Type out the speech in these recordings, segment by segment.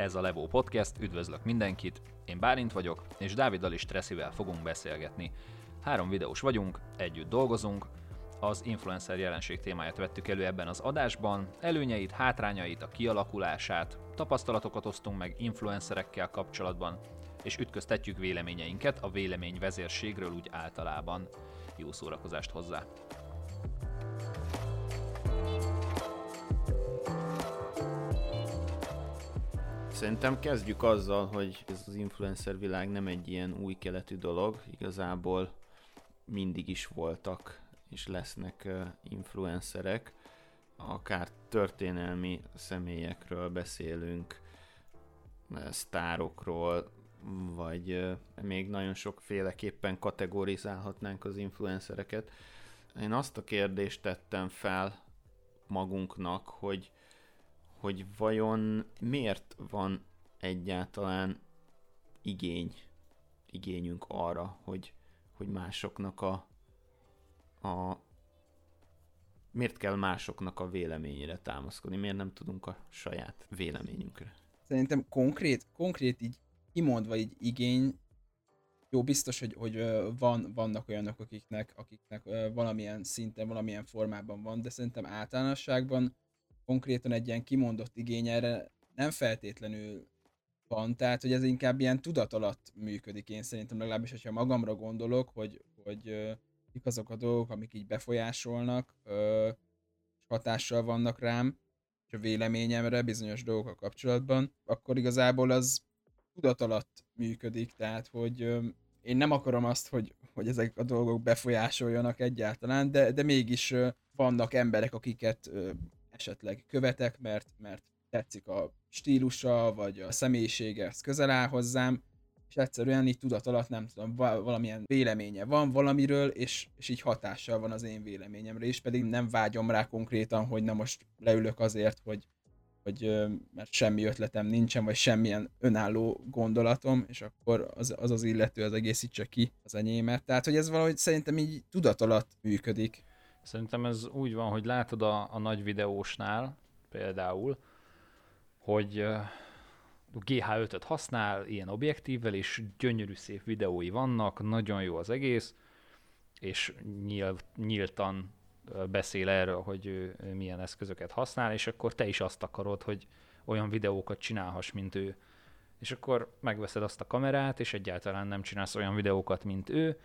ez a Levo Podcast, üdvözlök mindenkit, én Bálint vagyok, és Dáviddal és Tresszivel fogunk beszélgetni. Három videós vagyunk, együtt dolgozunk, az influencer jelenség témáját vettük elő ebben az adásban, előnyeit, hátrányait, a kialakulását, tapasztalatokat osztunk meg influencerekkel kapcsolatban, és ütköztetjük véleményeinket a vélemény vezérségről úgy általában. Jó szórakozást hozzá! Szerintem kezdjük azzal, hogy ez az influencer világ nem egy ilyen új keletű dolog, igazából mindig is voltak és lesznek influencerek, akár történelmi személyekről beszélünk, sztárokról, vagy még nagyon sokféleképpen kategorizálhatnánk az influencereket. Én azt a kérdést tettem fel magunknak, hogy hogy vajon miért van egyáltalán igény, igényünk arra, hogy, hogy másoknak a, a miért kell másoknak a véleményére támaszkodni, miért nem tudunk a saját véleményünkre. Szerintem konkrét, konkrét így kimondva így igény, jó, biztos, hogy, hogy van, vannak olyanok, akiknek, akiknek valamilyen szinten, valamilyen formában van, de szerintem általánosságban konkrétan egy ilyen kimondott igény erre nem feltétlenül van, tehát hogy ez inkább ilyen tudat alatt működik, én szerintem legalábbis, hogyha magamra gondolok, hogy, hogy mik azok a dolgok, amik így befolyásolnak, és hatással vannak rám, és a véleményemre bizonyos dolgokkal kapcsolatban, akkor igazából az tudat alatt működik, tehát hogy én nem akarom azt, hogy, hogy ezek a dolgok befolyásoljanak egyáltalán, de, de mégis vannak emberek, akiket esetleg követek, mert, mert tetszik a stílusa, vagy a személyisége, ez közel áll hozzám, és egyszerűen így tudat alatt nem tudom, valamilyen véleménye van valamiről, és, és így hatással van az én véleményemre is, pedig nem vágyom rá konkrétan, hogy na most leülök azért, hogy, hogy mert semmi ötletem nincsen, vagy semmilyen önálló gondolatom, és akkor az az, az illető az egészítse ki az enyémet. Tehát, hogy ez valahogy szerintem így tudat alatt működik. Szerintem ez úgy van, hogy látod a, a nagy videósnál például, hogy GH5-öt használ ilyen objektívvel, és gyönyörű szép videói vannak, nagyon jó az egész, és nyíl, nyíltan beszél erről, hogy ő, milyen eszközöket használ, és akkor te is azt akarod, hogy olyan videókat csinálhass, mint ő. És akkor megveszed azt a kamerát, és egyáltalán nem csinálsz olyan videókat, mint ő,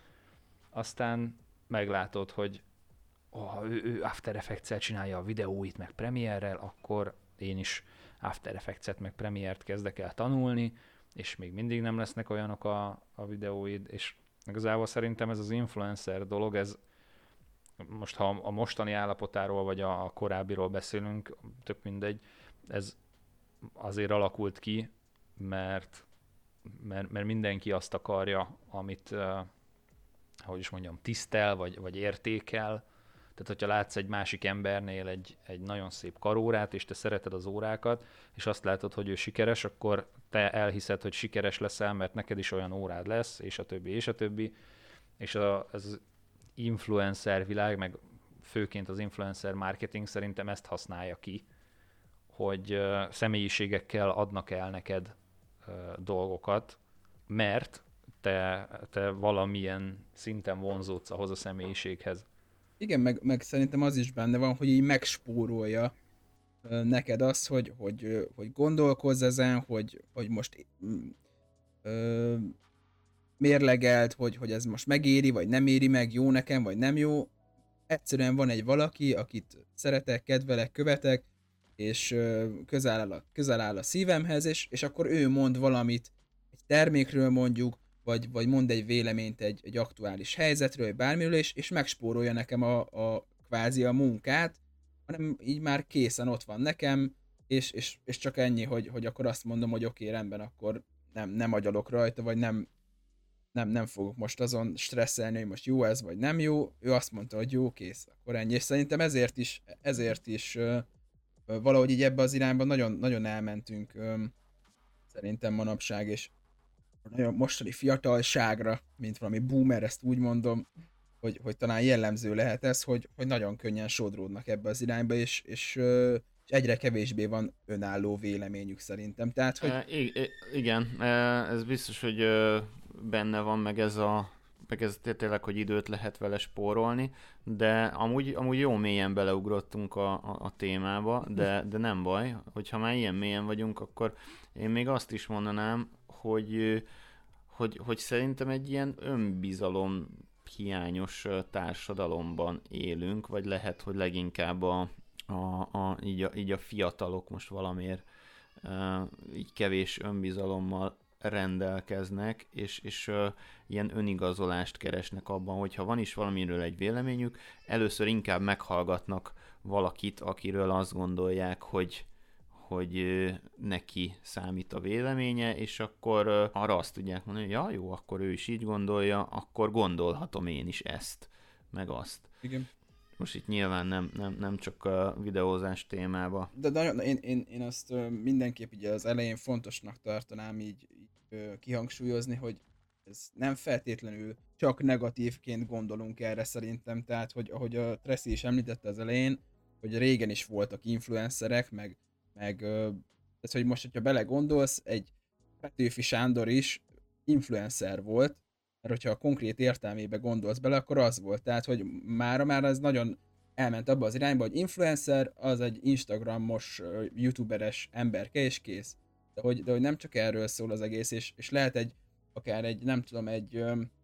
aztán meglátod, hogy oh, ő, After Effects-el csinálja a videóit, meg Premiere-rel, akkor én is After Effects-et, meg Premiere-t kezdek el tanulni, és még mindig nem lesznek olyanok a, a videóid, és igazából szerintem ez az influencer dolog, ez most ha a mostani állapotáról, vagy a korábbiról beszélünk, tök mindegy, ez azért alakult ki, mert, mert, mert mindenki azt akarja, amit, uh, hogy is mondjam, tisztel, vagy, vagy értékel, tehát, hogyha látsz egy másik embernél egy, egy nagyon szép karórát, és te szereted az órákat, és azt látod, hogy ő sikeres, akkor te elhiszed, hogy sikeres leszel, mert neked is olyan órád lesz, és a többi, és a többi. És a, ez influencer világ, meg főként az influencer marketing szerintem ezt használja ki, hogy személyiségekkel adnak el neked dolgokat, mert te, te valamilyen szinten vonzódsz ahhoz a személyiséghez. Igen, meg, meg szerintem az is benne van, hogy így megspórolja neked az, hogy, hogy, hogy gondolkozz ezen, hogy, hogy most ö, mérlegelt, hogy, hogy ez most megéri, vagy nem éri meg, jó nekem, vagy nem jó. Egyszerűen van egy valaki, akit szeretek, kedvelek, követek, és közel áll a, közel áll a szívemhez, és, és akkor ő mond valamit egy termékről mondjuk, vagy, vagy mond egy véleményt egy, egy aktuális helyzetről, vagy bármiről, és, és megspórolja nekem a, a kvázi a munkát, hanem így már készen ott van nekem, és, és, és csak ennyi, hogy, hogy akkor azt mondom, hogy oké, okay, rendben, akkor nem, nem agyalok rajta, vagy nem, nem, nem fogok most azon stresszelni, hogy most jó ez, vagy nem jó. Ő azt mondta, hogy jó, kész, akkor ennyi. És szerintem ezért is, ezért is valahogy így ebbe az irányba nagyon, nagyon elmentünk szerintem manapság, és a mostani fiatalságra, mint valami boomer, ezt úgy mondom, hogy, hogy talán jellemző lehet ez, hogy, hogy nagyon könnyen sodródnak ebbe az irányba, és, és és egyre kevésbé van önálló véleményük szerintem. Tehát, hogy... E, igen, e, ez biztos, hogy benne van meg ez a meg ez tényleg, hogy időt lehet vele spórolni, de amúgy, amúgy jó mélyen beleugrottunk a, a, a témába, de, de nem baj, hogyha már ilyen mélyen vagyunk, akkor én még azt is mondanám, hogy, hogy, hogy szerintem egy ilyen önbizalom hiányos társadalomban élünk, vagy lehet, hogy leginkább a, a, a, így, a, így a fiatalok most valamiért így kevés önbizalommal rendelkeznek, és, és uh, ilyen önigazolást keresnek abban, hogyha van is valamiről egy véleményük, először inkább meghallgatnak valakit, akiről azt gondolják, hogy, hogy neki számít a véleménye, és akkor arra azt tudják mondani, hogy ja, jó, akkor ő is így gondolja, akkor gondolhatom én is ezt, meg azt. Igen. Most itt nyilván nem, nem, nem csak a videózás témába. De nagyon, én, én, én azt mindenképp ugye az elején fontosnak tartanám így, így kihangsúlyozni, hogy ez nem feltétlenül csak negatívként gondolunk erre szerintem, tehát hogy ahogy a Tracy is említette az elején, hogy régen is voltak influencerek, meg, meg ez, hogy most, hogyha belegondolsz, egy Petőfi Sándor is influencer volt, mert hogyha a konkrét értelmébe gondolsz bele, akkor az volt. Tehát, hogy mára már ez nagyon elment abba az irányba, hogy influencer az egy instagramos, youtuberes emberke, és kész. De hogy, de hogy nem csak erről szól az egész, és, és lehet egy, akár egy, nem tudom, egy,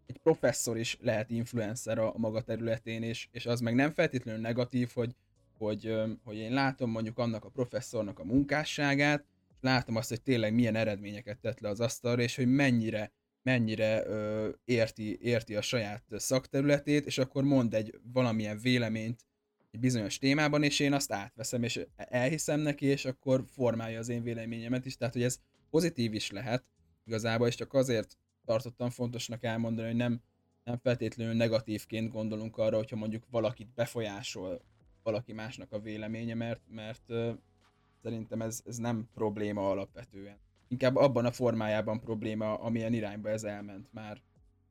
egy professzor is lehet influencer a, a maga területén, és, és az meg nem feltétlenül negatív, hogy, hogy, hogy én látom mondjuk annak a professzornak a munkásságát, látom azt, hogy tényleg milyen eredményeket tett le az asztalra, és hogy mennyire mennyire ö, érti, érti a saját szakterületét, és akkor mond egy valamilyen véleményt egy bizonyos témában, és én azt átveszem, és elhiszem neki, és akkor formálja az én véleményemet is, tehát hogy ez pozitív is lehet igazából, és csak azért tartottam fontosnak elmondani, hogy nem, nem feltétlenül negatívként gondolunk arra, hogyha mondjuk valakit befolyásol valaki másnak a véleménye, mert, mert szerintem ez, ez nem probléma alapvetően inkább abban a formájában probléma, amilyen irányba ez elment már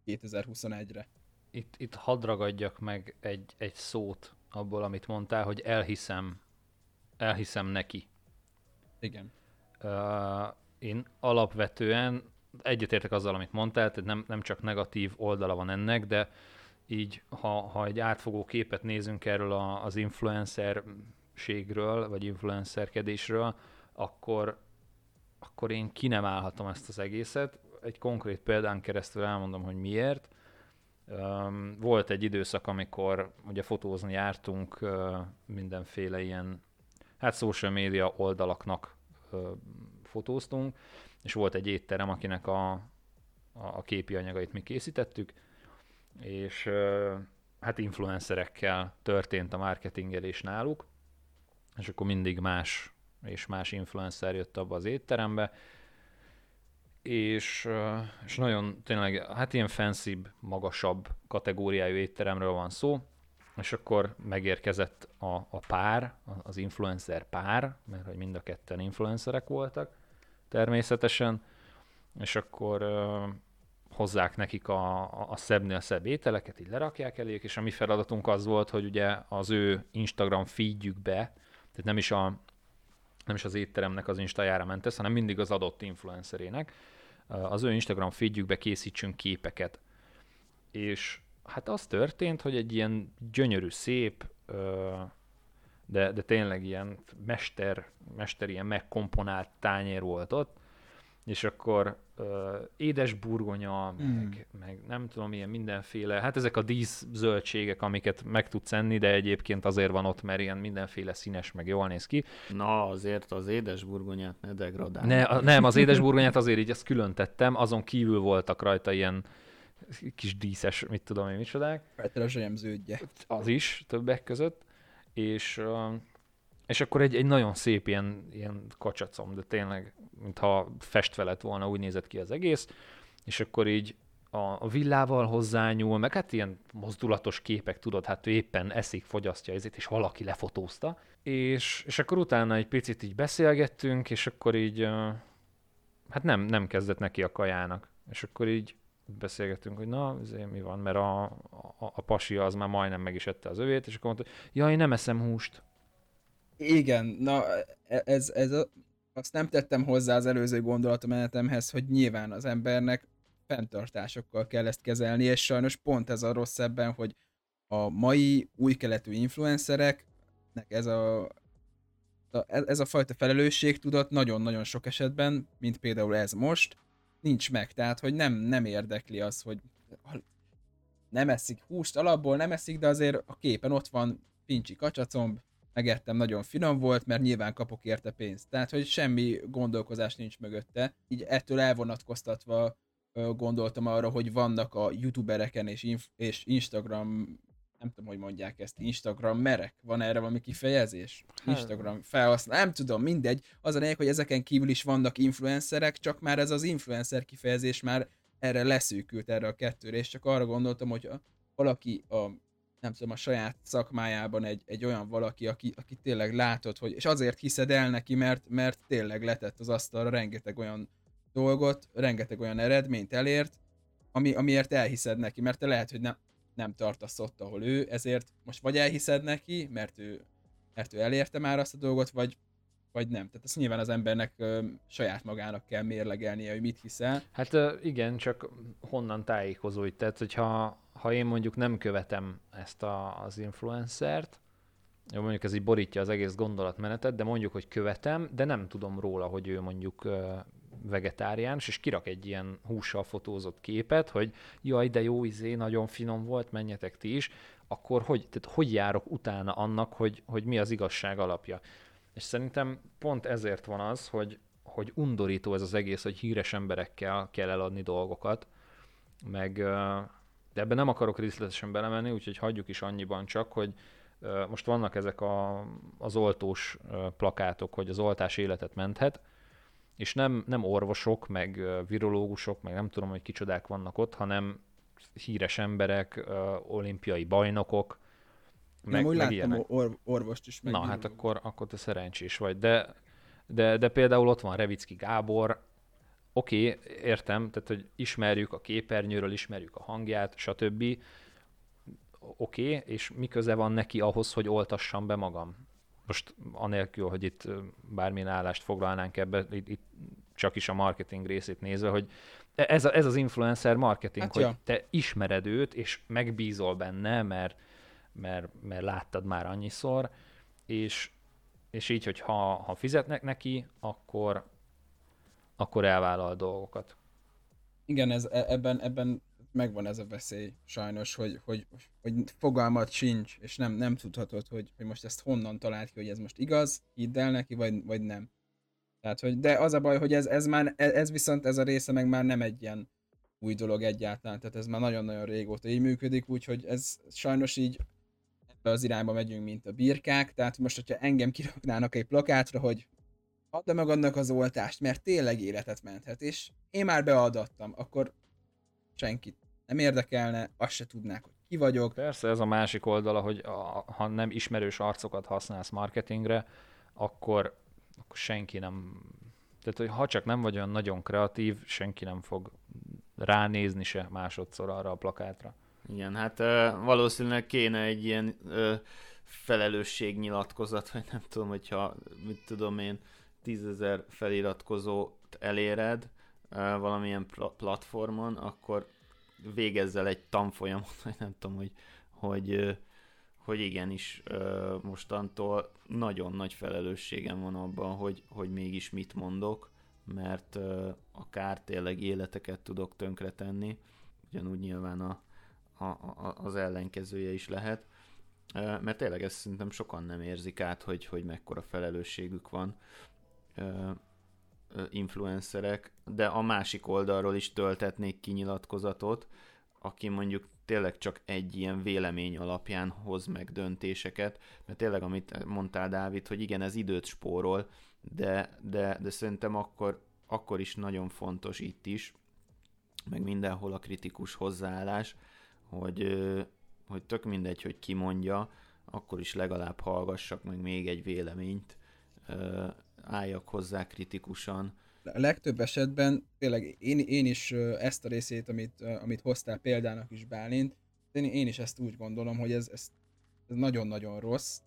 2021-re. Itt, itt hadd ragadjak meg egy, egy szót abból, amit mondtál, hogy elhiszem, elhiszem neki. Igen. Uh, én alapvetően egyetértek azzal, amit mondtál, tehát nem, nem csak negatív oldala van ennek, de így, ha, ha egy átfogó képet nézünk erről a, az influencerségről, vagy influencerkedésről, akkor akkor én ki nem állhatom ezt az egészet. Egy konkrét példán keresztül elmondom, hogy miért. Volt egy időszak, amikor ugye fotózni jártunk mindenféle ilyen, hát social media oldalaknak fotóztunk, és volt egy étterem, akinek a, a képi anyagait mi készítettük, és hát influencerekkel történt a marketingelés náluk, és akkor mindig más és más influencer jött abba az étterembe, és, és nagyon tényleg, hát ilyen fancy, magasabb kategóriájú étteremről van szó, és akkor megérkezett a, a pár, az influencer pár, mert hogy mind a ketten influencerek voltak természetesen, és akkor hozzák nekik a, a szebbnél szebb ételeket, így lerakják eléjük, és a mi feladatunk az volt, hogy ugye az ő Instagram feedjükbe, tehát nem is a, nem is az étteremnek az instájára mentesz, hanem mindig az adott influencerének. Az ő Instagram feedjükbe készítsünk képeket. És hát az történt, hogy egy ilyen gyönyörű, szép, de, de tényleg ilyen mester, mester ilyen megkomponált tányér volt ott, és akkor édes burgonya, meg, mm. meg nem tudom, ilyen mindenféle, hát ezek a dísz zöldségek, amiket meg tudsz enni, de egyébként azért van ott, mert ilyen mindenféle színes, meg jól néz ki. Na, azért az édes burgonyát ne degradálj. Ne, a, nem, az édes burgonyát azért így ezt külön tettem, azon kívül voltak rajta ilyen kis díszes, mit tudom én, micsodák. Petrezselyem zöldje. Az is, többek között. És uh, és akkor egy, egy nagyon szép ilyen, ilyen kacsacom, de tényleg, mintha festve lett volna, úgy nézett ki az egész, és akkor így a, a villával hozzányúl, meg hát ilyen mozdulatos képek, tudod, hát ő éppen eszik, fogyasztja ezért, és valaki lefotózta. És, és akkor utána egy picit így beszélgettünk, és akkor így, hát nem, nem kezdett neki a kajának. És akkor így beszélgettünk, hogy na, ezért mi van, mert a, a, a pasi az már majdnem meg is ette az övét, és akkor mondta, ja, én nem eszem húst Igen, na e- ez, ez a, azt nem tettem hozzá az előző gondolatmenetemhez, hogy nyilván az embernek fenntartásokkal kell ezt kezelni, és sajnos pont ez a rossz ebben, hogy a mai új keletű influencereknek ez a, ez a fajta felelősség tudott nagyon-nagyon sok esetben, mint például ez most, nincs meg. Tehát, hogy nem, nem érdekli az, hogy nem eszik húst alapból, nem eszik, de azért a képen ott van pincsi kacsacomb, megettem, nagyon finom volt, mert nyilván kapok érte pénzt. Tehát, hogy semmi gondolkozás nincs mögötte. Így ettől elvonatkoztatva gondoltam arra, hogy vannak a youtubereken és, inf- és Instagram nem tudom, hogy mondják ezt, Instagram merek, van erre valami kifejezés? Instagram felhasznál, nem tudom, mindegy. Az a lényeg, hogy ezeken kívül is vannak influencerek, csak már ez az influencer kifejezés már erre leszűkült erre a kettőre, és csak arra gondoltam, hogy a, valaki a nem tudom, a saját szakmájában egy, egy olyan valaki, aki, aki tényleg látod, hogy, és azért hiszed el neki, mert, mert tényleg letett az asztalra rengeteg olyan dolgot, rengeteg olyan eredményt elért, ami, amiért elhiszed neki, mert te lehet, hogy nem, nem tartasz ott, ahol ő, ezért most vagy elhiszed neki, mert ő, mert ő elérte már azt a dolgot, vagy, vagy nem. Tehát ezt nyilván az embernek ö, saját magának kell mérlegelnie, hogy mit hiszel. Hát ö, igen, csak honnan tájékozódj? Tehát, hogyha ha én mondjuk nem követem ezt a, az influencert, jó, mondjuk ez így borítja az egész gondolatmenetet, de mondjuk, hogy követem, de nem tudom róla, hogy ő mondjuk vegetáriánus, és kirak egy ilyen hússal fotózott képet, hogy jaj, de jó izé, nagyon finom volt, menjetek ti is, akkor hogy, tehát hogy járok utána annak, hogy, hogy mi az igazság alapja. És szerintem pont ezért van az, hogy, hogy undorító ez az egész, hogy híres emberekkel kell eladni dolgokat, meg de ebben nem akarok részletesen belemenni, úgyhogy hagyjuk is annyiban csak, hogy most vannak ezek a, az oltós plakátok, hogy az oltás életet menthet, és nem, nem orvosok, meg virológusok, meg nem tudom, hogy kicsodák vannak ott, hanem híres emberek, olimpiai bajnokok, meg, nem, úgy meg láttam or- orvost is. Meg Na, hát akkor, akkor te szerencsés vagy. De, de, de például ott van Revicki Gábor, oké, okay, értem, tehát hogy ismerjük a képernyőről, ismerjük a hangját, stb. Oké, okay, és mi köze van neki ahhoz, hogy oltassam be magam? most anélkül, hogy itt bármilyen állást foglalnánk ebbe, itt, itt csak is a marketing részét nézve, hogy ez, a, ez az influencer marketing, hát hogy ja. te ismered őt, és megbízol benne, mert, mert, mert láttad már annyiszor, és, és így, hogy ha, ha fizetnek neki, akkor, akkor elvállal dolgokat. Igen, ez, e, ebben, ebben megvan ez a veszély sajnos, hogy, hogy, hogy fogalmat sincs, és nem, nem tudhatod, hogy, hogy most ezt honnan talált ki, hogy ez most igaz, hidd el neki, vagy, vagy nem. Tehát, hogy, de az a baj, hogy ez, ez már, ez, ez viszont ez a része meg már nem egy ilyen új dolog egyáltalán, tehát ez már nagyon-nagyon régóta így működik, úgyhogy ez sajnos így ebbe az irányba megyünk, mint a birkák, tehát most, hogyha engem kiraknának egy plakátra, hogy add meg annak az oltást, mert tényleg életet menthet, és én már beadattam, akkor senkit nem érdekelne, azt se tudnák, hogy ki vagyok. Persze, ez a másik oldala, hogy a, ha nem ismerős arcokat használsz marketingre, akkor, akkor senki nem... Tehát, hogy ha csak nem vagy olyan nagyon kreatív, senki nem fog ránézni se másodszor arra a plakátra. Igen, hát valószínűleg kéne egy ilyen felelősségnyilatkozat, vagy nem tudom, hogyha, mit tudom én, tízezer feliratkozót eléred, valamilyen platformon, akkor végezzel egy tanfolyamot, vagy nem tudom, hogy, hogy, hogy igenis mostantól nagyon nagy felelősségem van abban, hogy, hogy mégis mit mondok, mert akár tényleg életeket tudok tönkretenni, ugyanúgy nyilván a, a, a, az ellenkezője is lehet, mert tényleg ezt szerintem sokan nem érzik át, hogy, hogy mekkora felelősségük van influencerek, de a másik oldalról is töltetnék kinyilatkozatot, aki mondjuk tényleg csak egy ilyen vélemény alapján hoz meg döntéseket, mert tényleg, amit mondtál, Dávid, hogy igen, ez időt spórol, de, de, de szerintem akkor, akkor is nagyon fontos itt is, meg mindenhol a kritikus hozzáállás, hogy, hogy tök mindegy, hogy ki mondja, akkor is legalább hallgassak meg még egy véleményt, álljak hozzá kritikusan. A legtöbb esetben tényleg én, én is ezt a részét, amit, amit hoztál példának is Bálint, én, én is ezt úgy gondolom, hogy ez, ez, ez nagyon-nagyon rossz,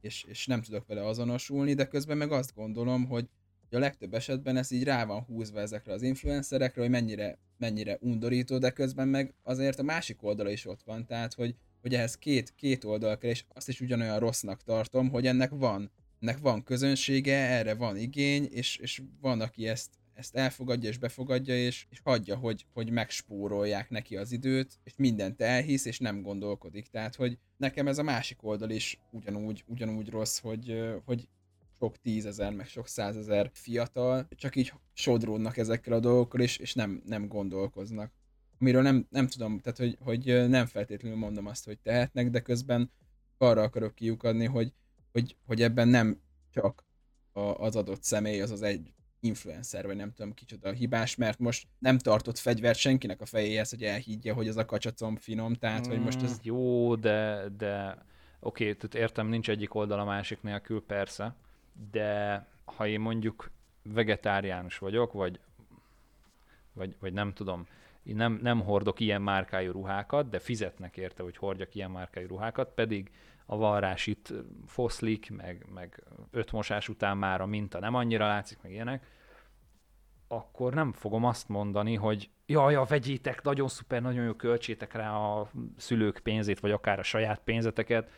és, és nem tudok vele azonosulni, de közben meg azt gondolom, hogy a legtöbb esetben ez így rá van húzva ezekre az influencerekre, hogy mennyire, mennyire undorító, de közben meg azért a másik oldala is ott van, tehát hogy, hogy ehhez két, két oldal kell, és azt is ugyanolyan rossznak tartom, hogy ennek van, ennek van közönsége, erre van igény, és, és van, aki ezt, ezt elfogadja és befogadja, és, és hagyja, hogy, hogy megspórolják neki az időt, és mindent elhisz, és nem gondolkodik. Tehát, hogy nekem ez a másik oldal is ugyanúgy, ugyanúgy rossz, hogy, hogy sok tízezer, meg sok százezer fiatal csak így sodródnak ezekkel a dolgokkal, és, és nem, nem gondolkoznak. Amiről nem, nem tudom, tehát hogy, hogy nem feltétlenül mondom azt, hogy tehetnek, de közben arra akarok kiukadni, hogy, hogy, hogy ebben nem csak a, az adott személy, az az egy influencer, vagy nem tudom kicsoda a hibás, mert most nem tartott fegyvert senkinek a fejéhez, hogy elhiggye, hogy az a kacsacom finom, tehát hogy most ez... Mm, jó, de, de oké, okay, tehát értem, nincs egyik oldal a másik nélkül, persze, de ha én mondjuk vegetáriánus vagyok, vagy, vagy, vagy nem tudom, én nem, nem hordok ilyen márkájú ruhákat, de fizetnek érte, hogy hordjak ilyen márkájú ruhákat, pedig a varrás itt foszlik, meg, meg öt mosás után már a minta nem annyira látszik, meg ilyenek, akkor nem fogom azt mondani, hogy jaj, ja, vegyétek, nagyon szuper, nagyon jó, költsétek rá a szülők pénzét, vagy akár a saját pénzeteket,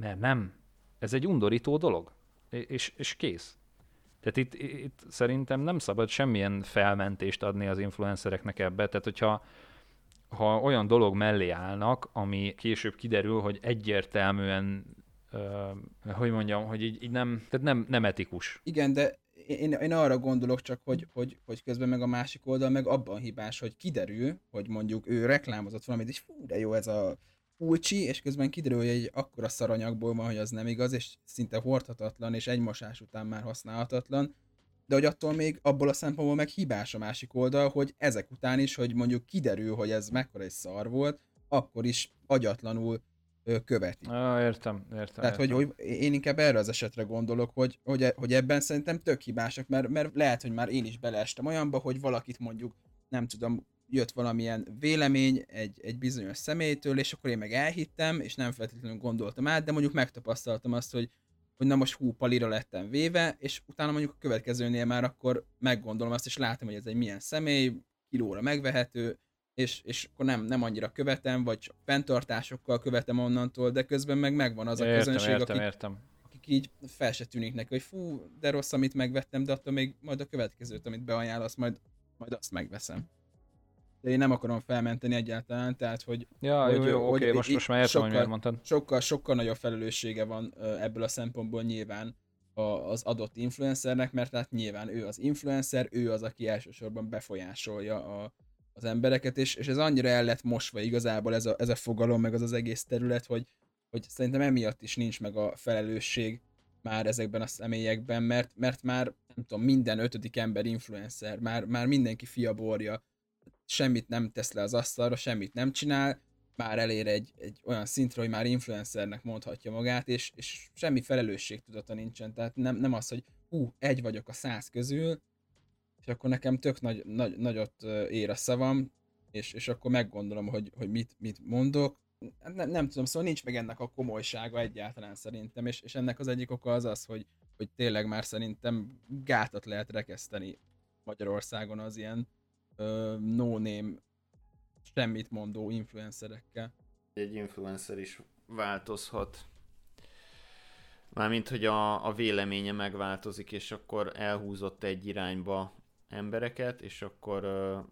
mert nem. Ez egy undorító dolog, és, és kész. Tehát itt, itt szerintem nem szabad semmilyen felmentést adni az influencereknek ebbe, tehát hogyha ha olyan dolog mellé állnak, ami később kiderül, hogy egyértelműen, uh, hogy mondjam, hogy így, így nem, tehát nem, nem etikus. Igen, de én, én arra gondolok csak, hogy, hogy, hogy közben meg a másik oldal meg abban hibás, hogy kiderül, hogy mondjuk ő reklámozott valamit, és fú, de jó ez a pulcsi, és közben kiderül, hogy egy akkora szaranyagból van, hogy az nem igaz, és szinte hordhatatlan, és egy mosás után már használhatatlan, de hogy attól még abból a szempontból meg hibás a másik oldal, hogy ezek után is, hogy mondjuk kiderül, hogy ez mekkora egy szar volt, akkor is agyatlanul követi. Ah, értem, értem. Tehát, értem. Hogy, hogy én inkább erre az esetre gondolok, hogy, hogy, e, hogy ebben szerintem tök hibásak, mert, mert lehet, hogy már én is beleestem olyanba, hogy valakit mondjuk, nem tudom, jött valamilyen vélemény egy, egy bizonyos személytől, és akkor én meg elhittem, és nem feltétlenül gondoltam át, de mondjuk megtapasztaltam azt, hogy hogy na most hú, palira lettem véve, és utána mondjuk a következőnél már akkor meggondolom azt, és látom, hogy ez egy milyen személy, kilóra megvehető, és, és akkor nem, nem annyira követem, vagy fenntartásokkal követem onnantól, de közben meg megvan az a értem, közönség, értem, akik, értem. akik így fel se tűnik neki, hogy fú, de rossz, amit megvettem, de attól még majd a következőt, amit beajánlasz, majd, majd azt megveszem de én nem akarom felmenteni egyáltalán, tehát hogy... Ja, hogy, jó, jó, oké, okay, most, most már értem, sokkal, hogy mondtad. Sokkal, sokkal nagyobb felelőssége van ebből a szempontból nyilván az adott influencernek, mert hát nyilván ő az influencer, ő az, aki elsősorban befolyásolja a, az embereket, és, és ez annyira el lett mosva igazából ez a, ez a fogalom, meg az az egész terület, hogy, hogy szerintem emiatt is nincs meg a felelősség már ezekben a személyekben, mert, mert már nem tudom, minden ötödik ember influencer, már, már mindenki fiaborja, semmit nem tesz le az asztalra, semmit nem csinál, már elér egy, egy olyan szintre, hogy már influencernek mondhatja magát, és, és semmi felelősségtudata nincsen. Tehát nem, nem az, hogy hú, egy vagyok a száz közül, és akkor nekem tök nagy, nagy, nagyot ér a szavam, és, és akkor meggondolom, hogy, hogy mit, mit mondok. Nem, nem tudom, szóval nincs meg ennek a komolysága egyáltalán szerintem, és, és ennek az egyik oka az az, hogy, hogy tényleg már szerintem gátat lehet rekeszteni Magyarországon az ilyen no-name semmit mondó influencerekkel. Egy influencer is változhat. Mármint, hogy a, a véleménye megváltozik, és akkor elhúzott egy irányba embereket, és akkor uh,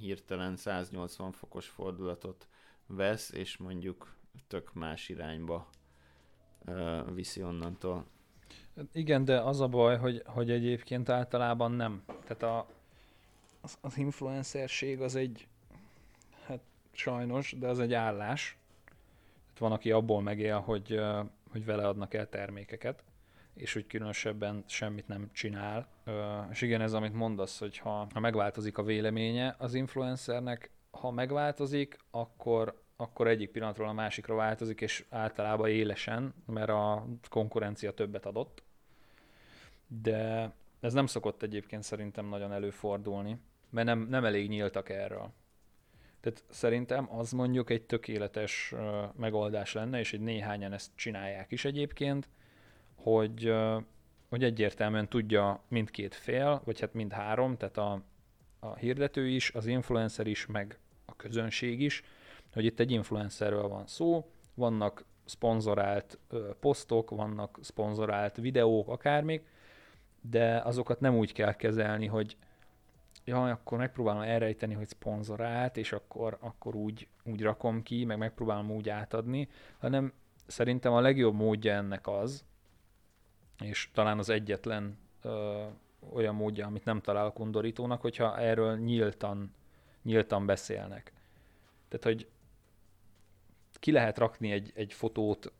hirtelen 180 fokos fordulatot vesz, és mondjuk tök más irányba uh, viszi onnantól. Igen, de az a baj, hogy, hogy egyébként általában nem. Tehát a, az, az influencerség az egy, hát sajnos, de az egy állás. Hát van, aki abból megél, hogy, hogy vele adnak el termékeket, és hogy különösebben semmit nem csinál. És igen, ez amit mondasz, hogy ha, ha megváltozik a véleménye az influencernek, ha megváltozik, akkor, akkor egyik pillanatról a másikra változik, és általában élesen, mert a konkurencia többet adott. De ez nem szokott egyébként szerintem nagyon előfordulni mert nem, nem elég nyíltak erről. Tehát szerintem az mondjuk egy tökéletes megoldás lenne, és egy néhányan ezt csinálják is egyébként, hogy, hogy egyértelműen tudja mindkét fél, vagy hát mind három, tehát a, a hirdető is, az influencer is, meg a közönség is, hogy itt egy influencerről van szó, vannak szponzorált posztok, vannak szponzorált videók, akármik, de azokat nem úgy kell kezelni, hogy ja, akkor megpróbálom elrejteni, hogy szponzorált, és akkor, akkor úgy, úgy rakom ki, meg megpróbálom úgy átadni, hanem szerintem a legjobb módja ennek az, és talán az egyetlen ö, olyan módja, amit nem talál kundorítónak, hogyha erről nyíltan, nyíltan beszélnek. Tehát, hogy ki lehet rakni egy, egy fotót,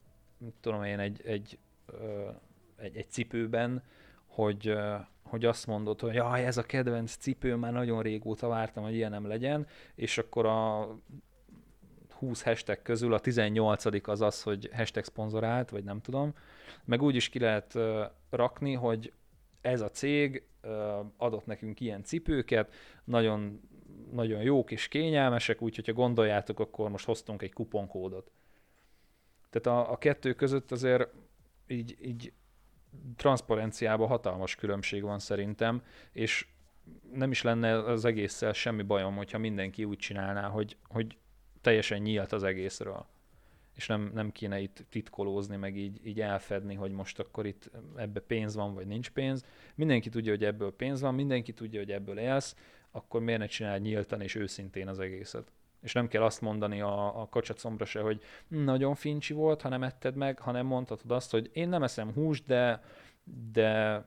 tudom én, egy, egy, ö, egy, egy cipőben, hogy, ö, hogy azt mondod, hogy jaj, ez a kedvenc cipő, már nagyon régóta vártam, hogy ilyen nem legyen, és akkor a 20 hashtag közül a 18 az az, hogy hashtag szponzorált, vagy nem tudom, meg úgy is ki lehet uh, rakni, hogy ez a cég uh, adott nekünk ilyen cipőket, nagyon, nagyon jók és kényelmesek, úgyhogy ha gondoljátok, akkor most hoztunk egy kuponkódot. Tehát a, a kettő között azért így, így transzparenciában hatalmas különbség van szerintem, és nem is lenne az egésszel semmi bajom, hogyha mindenki úgy csinálná, hogy, hogy teljesen nyílt az egészről. És nem, nem kéne itt titkolózni, meg így, így elfedni, hogy most akkor itt ebbe pénz van, vagy nincs pénz. Mindenki tudja, hogy ebből pénz van, mindenki tudja, hogy ebből élsz, akkor miért ne csinálj nyíltan és őszintén az egészet? És nem kell azt mondani a, a kacsacombra se, hogy nagyon fincsi volt, ha nem etted meg, hanem mondhatod azt, hogy én nem eszem húst, de, de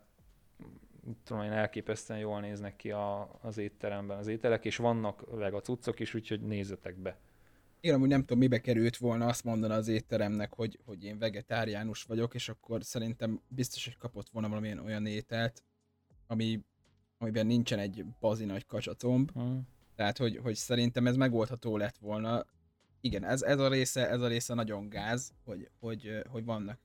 tudom én, elképesztően jól néznek ki a, az étteremben az ételek, és vannak a cuccok is, úgyhogy nézzetek be. Igen, amúgy nem tudom, mibe került volna azt mondani az étteremnek, hogy, hogy én vegetáriánus vagyok, és akkor szerintem biztos, hogy kapott volna valamilyen olyan ételt, ami, amiben nincsen egy bazi nagy kacsacomb, hmm. Tehát hogy, hogy szerintem ez megoldható lett volna. Igen, ez, ez, a része, ez a része nagyon gáz, hogy, hogy, hogy vannak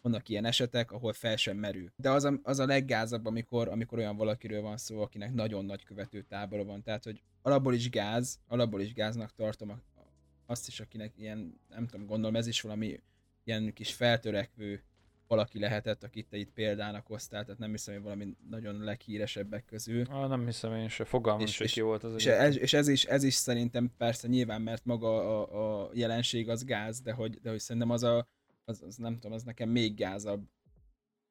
vannak ilyen esetek, ahol fel sem merül. De az a, az a leggázabb, amikor, amikor olyan valakiről van szó, akinek nagyon nagy követő tábora van. Tehát, hogy alapból is gáz, alapból is gáznak tartom azt is, akinek ilyen, nem tudom, gondolom ez is valami ilyen kis feltörekvő valaki lehetett, akit te itt példának hoztál, tehát nem hiszem, hogy valami nagyon leghíresebbek közül. Ah, nem hiszem én se, fogalmam és, se ki volt az és ez, és ez, is, ez is szerintem persze nyilván, mert maga a, a jelenség az gáz, de hogy, de hogy szerintem az a, az, az nem tudom, az nekem még gázabb,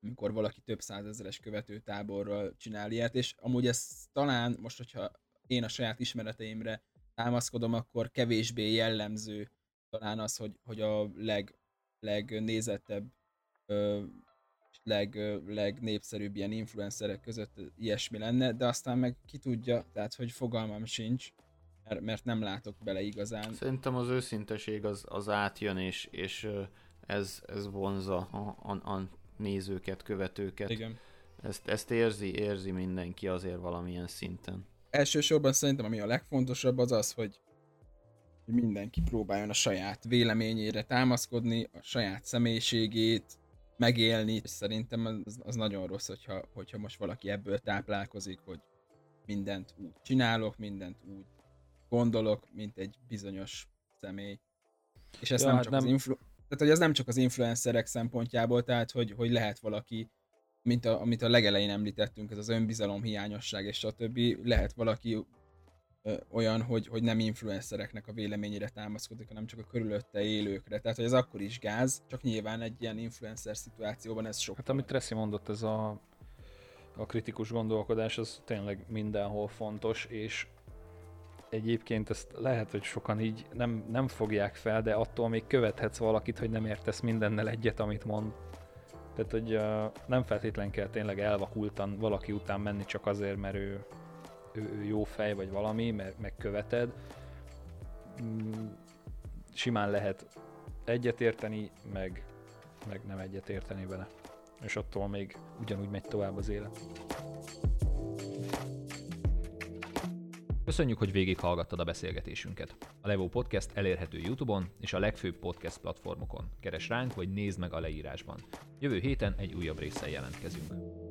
amikor valaki több százezeres követő táborral csinál ilyet, és amúgy ez talán most, hogyha én a saját ismereteimre támaszkodom, akkor kevésbé jellemző talán az, hogy, hogy a leg, legnézettebb, leg, legnépszerűbb ilyen influencerek között ilyesmi lenne, de aztán meg ki tudja, tehát hogy fogalmam sincs, mert, mert nem látok bele igazán. Szerintem az őszinteség az, az átjön, és, és ez, ez vonza a, a, a nézőket, követőket. Igen. Ezt, ezt érzi, érzi mindenki azért valamilyen szinten elsősorban szerintem ami a legfontosabb az az, hogy mindenki próbáljon a saját véleményére támaszkodni, a saját személyiségét megélni, és szerintem az, az nagyon rossz, hogyha, hogyha most valaki ebből táplálkozik, hogy mindent úgy csinálok, mindent úgy gondolok, mint egy bizonyos személy. És ez ja, nem hát csak nem... az influ... Tehát, hogy ez nem csak az influencerek szempontjából, tehát, hogy, hogy lehet valaki mint a, amit a legelején említettünk, ez az önbizalom hiányosság és stb. Lehet valaki olyan, hogy, hogy nem influencereknek a véleményére támaszkodik, hanem csak a körülötte élőkre. Tehát, hogy ez akkor is gáz, csak nyilván egy ilyen influencer szituációban ez sok. Hát amit Tressi mondott, ez a, a kritikus gondolkodás, az tényleg mindenhol fontos, és egyébként ezt lehet, hogy sokan így nem, nem fogják fel, de attól még követhetsz valakit, hogy nem értesz mindennel egyet, amit mond. Tehát, hogy uh, nem feltétlen kell tényleg elvakultan valaki után menni csak azért, mert ő, ő, jó fej vagy valami, mert megköveted. Mm, simán lehet egyetérteni, meg, meg nem egyetérteni vele. És attól még ugyanúgy megy tovább az élet. Köszönjük, hogy végighallgattad a beszélgetésünket. A Levo Podcast elérhető YouTube-on és a legfőbb podcast platformokon. Keres ránk, vagy nézd meg a leírásban. Jövő héten egy újabb résszel jelentkezünk.